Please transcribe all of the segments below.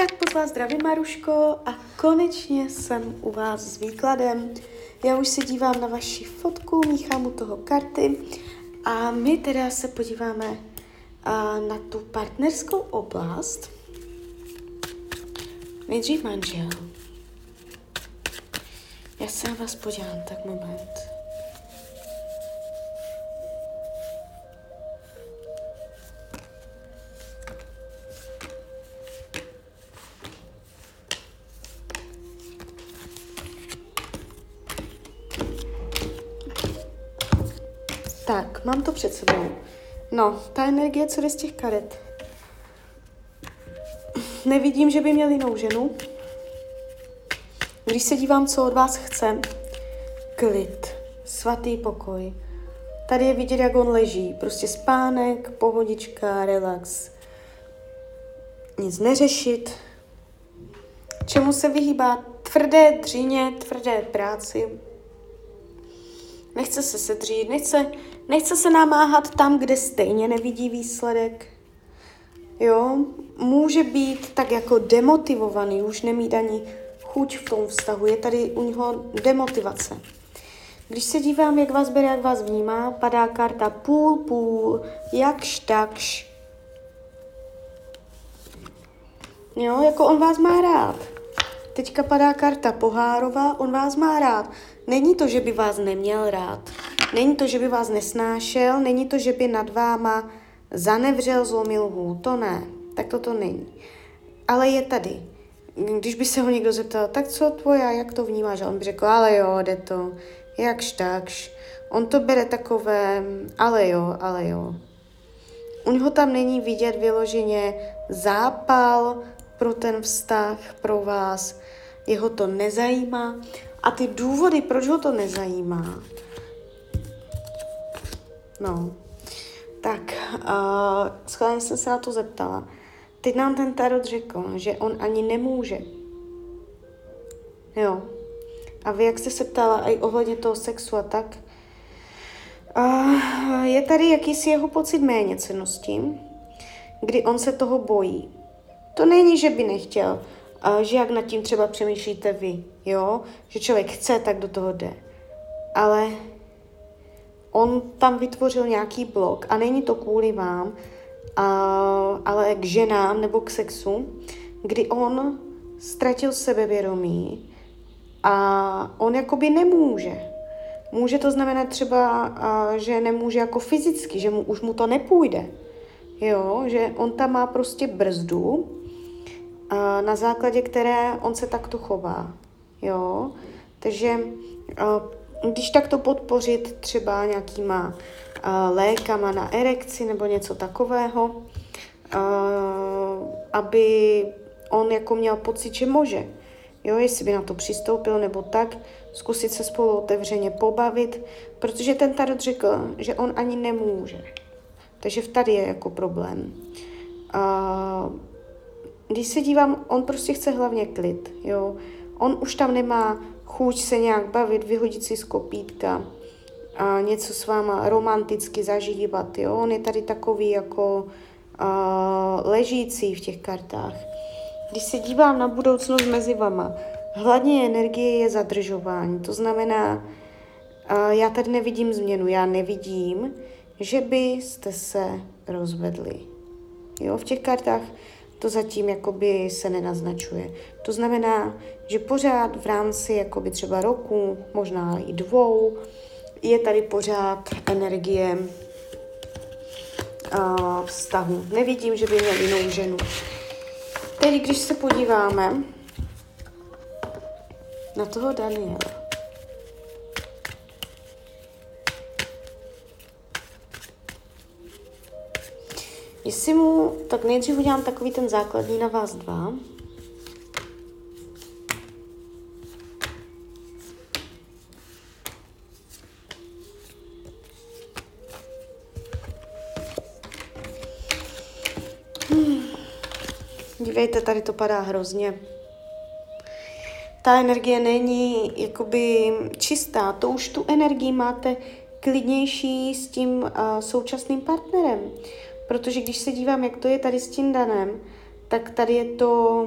Tak moc vás zdravím, Maruško, a konečně jsem u vás s výkladem. Já už se dívám na vaši fotku, míchám u toho karty a my teda se podíváme na tu partnerskou oblast. Nejdřív manžel. Já se na vás podívám, tak moment. Mám to před sebou. No, ta energie, co jde z těch karet. Nevidím, že by měl jinou ženu. Když se dívám, co od vás chce, klid, svatý pokoj. Tady je vidět, jak on leží. Prostě spánek, pohodička, relax. Nic neřešit. Čemu se vyhýbá? Tvrdé dřině, tvrdé práci. Nechce se sedřít, nechce, nechce se namáhat tam, kde stejně nevidí výsledek. Jo, může být tak jako demotivovaný, už nemít ani chuť v tom vztahu, je tady u něho demotivace. Když se dívám, jak vás bere, jak vás vnímá, padá karta půl, půl, jakž takž. Jo, jako on vás má rád. Teďka padá karta pohárová, on vás má rád. Není to, že by vás neměl rád. Není to, že by vás nesnášel, není to, že by nad váma zanevřel, zlomil hůl. To ne, tak to to není. Ale je tady. Když by se ho někdo zeptal, tak co tvoja, jak to vnímáš? A on by řekl, ale jo, jde to, jakž takž. On to bere takové, ale jo, ale jo. U něho tam není vidět vyloženě zápal pro ten vztah, pro vás. Jeho to nezajímá. A ty důvody, proč ho to nezajímá, no, tak uh, schválně jsem se na to zeptala. Teď nám ten tarot řekl, že on ani nemůže. Jo. A vy, jak jste se ptala i ohledně toho sexu a tak, uh, je tady jakýsi jeho pocit méněcenosti, kdy on se toho bojí. To není, že by nechtěl, že jak nad tím třeba přemýšlíte vy, jo, že člověk chce, tak do toho jde. Ale on tam vytvořil nějaký blok a není to kvůli vám, a, ale k ženám nebo k sexu, kdy on ztratil sebevědomí a on jakoby nemůže. Může to znamenat třeba, a, že nemůže jako fyzicky, že mu, už mu to nepůjde. Jo, že on tam má prostě brzdu, na základě které on se takto chová. Jo, takže když takto podpořit třeba nějakýma lékama na erekci nebo něco takového, aby on jako měl pocit, že může. Jo, jestli by na to přistoupil nebo tak, zkusit se spolu otevřeně pobavit, protože ten tarot řekl, že on ani nemůže. Takže v tady je jako problém. A, když se dívám, on prostě chce hlavně klid, jo. On už tam nemá chuť se nějak bavit, vyhodit si z kopítka, a něco s váma romanticky zažívat. Jo? On je tady takový jako a, ležící v těch kartách. Když se dívám na budoucnost mezi vama, hladně energie je zadržování. To znamená, a, já tady nevidím změnu, já nevidím, že byste se rozvedli. Jo, v těch kartách to zatím jakoby se nenaznačuje. To znamená, že pořád v rámci jakoby třeba roku, možná i dvou, je tady pořád energie uh, vztahu. Nevidím, že by měl jinou ženu. Teď, když se podíváme na toho Daniela, Jestli mu, tak nejdřív udělám takový ten základní na vás dva. Dívejte, tady to padá hrozně. Ta energie není jakoby čistá, to už tu energii máte klidnější s tím uh, současným partnerem. Protože když se dívám, jak to je tady s tím danem, tak tady je to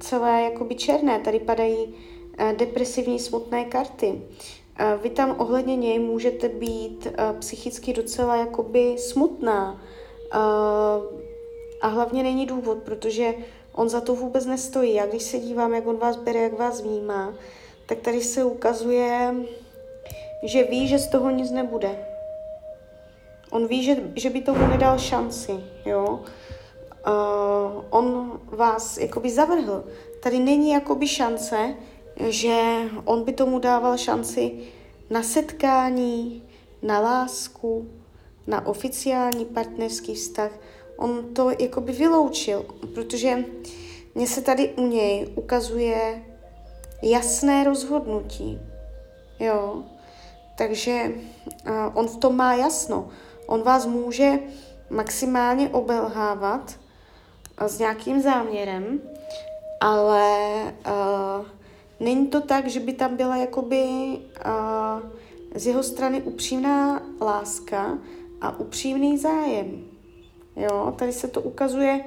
celé jakoby černé, tady padají uh, depresivní smutné karty. Uh, vy tam ohledně něj můžete být uh, psychicky docela jakoby smutná a hlavně není důvod, protože on za to vůbec nestojí. Já když se dívám, jak on vás bere, jak vás vnímá, tak tady se ukazuje, že ví, že z toho nic nebude. On ví, že, že by tomu nedal šanci, jo. Uh, on vás jakoby zavrhl. Tady není jakoby šance, že on by tomu dával šanci na setkání, na lásku, na oficiální partnerský vztah. On to jakoby vyloučil, protože mně se tady u něj ukazuje jasné rozhodnutí. Jo, takže uh, on v tom má jasno. On vás může maximálně obelhávat uh, s nějakým záměrem, ale uh, není to tak, že by tam byla jakoby uh, z jeho strany upřímná láska a upřímný zájem. Jo, tady se to ukazuje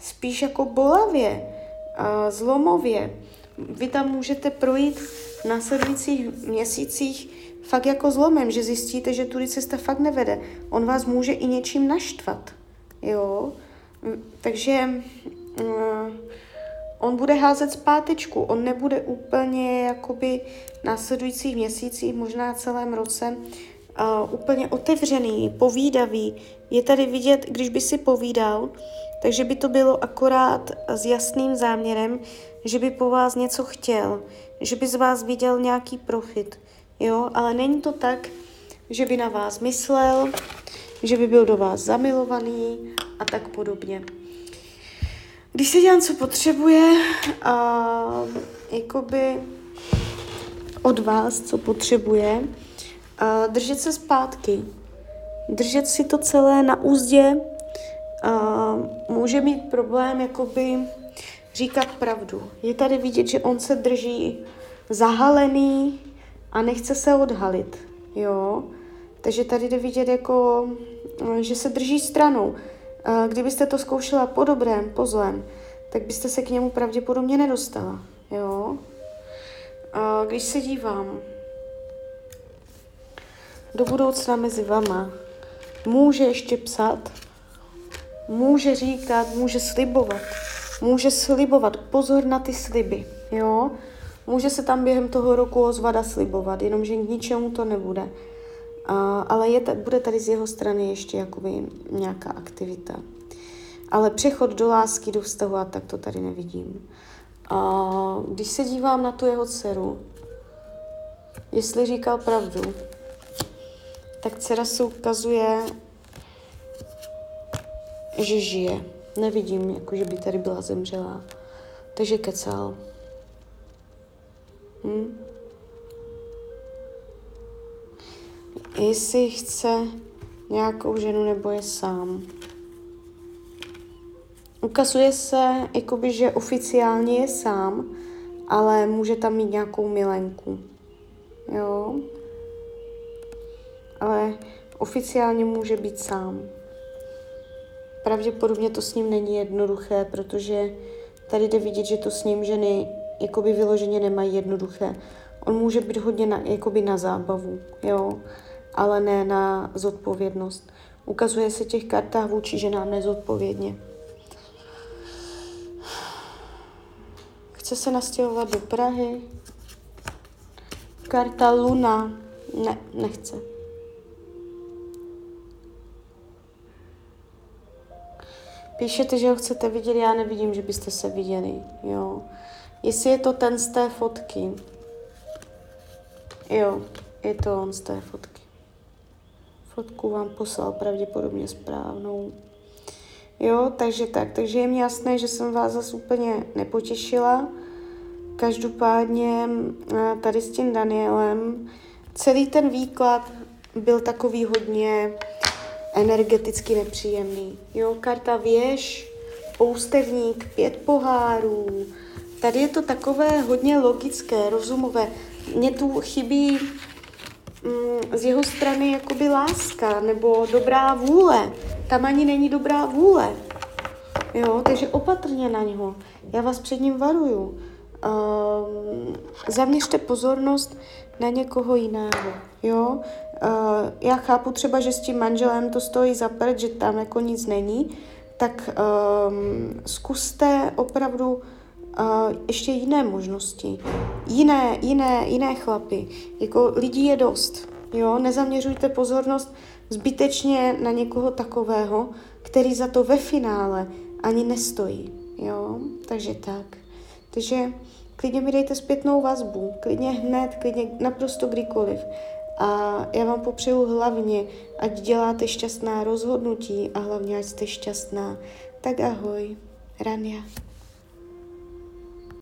spíš jako bolavě, uh, zlomově. Vy tam můžete projít v následujících měsících fakt jako zlomem, že zjistíte, že tudy cesta fakt nevede. On vás může i něčím naštvat, jo. Takže uh, on bude házet zpátečku, on nebude úplně jakoby následujících měsících, možná celém roce, uh, úplně otevřený, povídavý. Je tady vidět, když by si povídal, takže by to bylo akorát s jasným záměrem, že by po vás něco chtěl, že by z vás viděl nějaký profit. Jo, ale není to tak, že by na vás myslel, že by byl do vás zamilovaný a tak podobně. Když se dělám, co potřebuje, a jakoby od vás, co potřebuje, a držet se zpátky, držet si to celé na úzdě, a může mít problém jakoby říkat pravdu. Je tady vidět, že on se drží zahalený, a nechce se odhalit, jo. Takže tady jde vidět jako, že se drží stranou. Kdybyste to zkoušela po dobrém, po zlém, tak byste se k němu pravděpodobně nedostala, jo. A když se dívám do budoucna mezi vama, může ještě psat, může říkat, může slibovat, může slibovat, pozor na ty sliby, jo. Může se tam během toho roku ozvada slibovat, jenomže k ničemu to nebude. A, ale je, bude tady z jeho strany ještě jakoby nějaká aktivita. Ale přechod do lásky, do vztahu a tak to tady nevidím. A když se dívám na tu jeho dceru, jestli říkal pravdu, tak dcera se ukazuje, že žije. Nevidím, jako že by tady byla zemřelá. Takže kecal. Hm? Jestli chce nějakou ženu nebo je sám. Ukazuje se, jakoby, že oficiálně je sám, ale může tam mít nějakou milenku. Jo? Ale oficiálně může být sám. Pravděpodobně to s ním není jednoduché, protože tady jde vidět, že to s ním ženy jakoby vyloženě nemají jednoduché. On může být hodně na, jakoby na zábavu, jo, ale ne na zodpovědnost. Ukazuje se těch kartách vůči ženám nezodpovědně. Chce se nastěhovat do Prahy. Karta Luna. Ne, nechce. Píšete, že ho chcete vidět, já nevidím, že byste se viděli, jo. Jestli je to ten z té fotky. Jo, je to on z té fotky. Fotku vám poslal pravděpodobně správnou. Jo, takže tak. Takže je mi jasné, že jsem vás zase úplně nepotěšila. Každopádně eh, tady s tím Danielem celý ten výklad byl takový hodně energeticky nepříjemný. Jo, karta věž, poustevník, pět pohárů, Tady je to takové hodně logické, rozumové. Mně tu chybí mm, z jeho strany jakoby láska nebo dobrá vůle. Tam ani není dobrá vůle. Jo, takže opatrně na něho. Já vás před ním varuju. Um, zaměřte pozornost na někoho jiného, jo. Uh, já chápu třeba, že s tím manželem to stojí za prd, že tam jako nic není, tak um, zkuste opravdu ještě jiné možnosti, jiné, jiné, jiné chlapy. Jako lidí je dost, jo, nezaměřujte pozornost zbytečně na někoho takového, který za to ve finále ani nestojí, jo, takže tak. Takže klidně mi dejte zpětnou vazbu, klidně hned, klidně naprosto kdykoliv. A já vám popřeju hlavně, ať děláte šťastná rozhodnutí a hlavně, ať jste šťastná. Tak ahoj, Rania.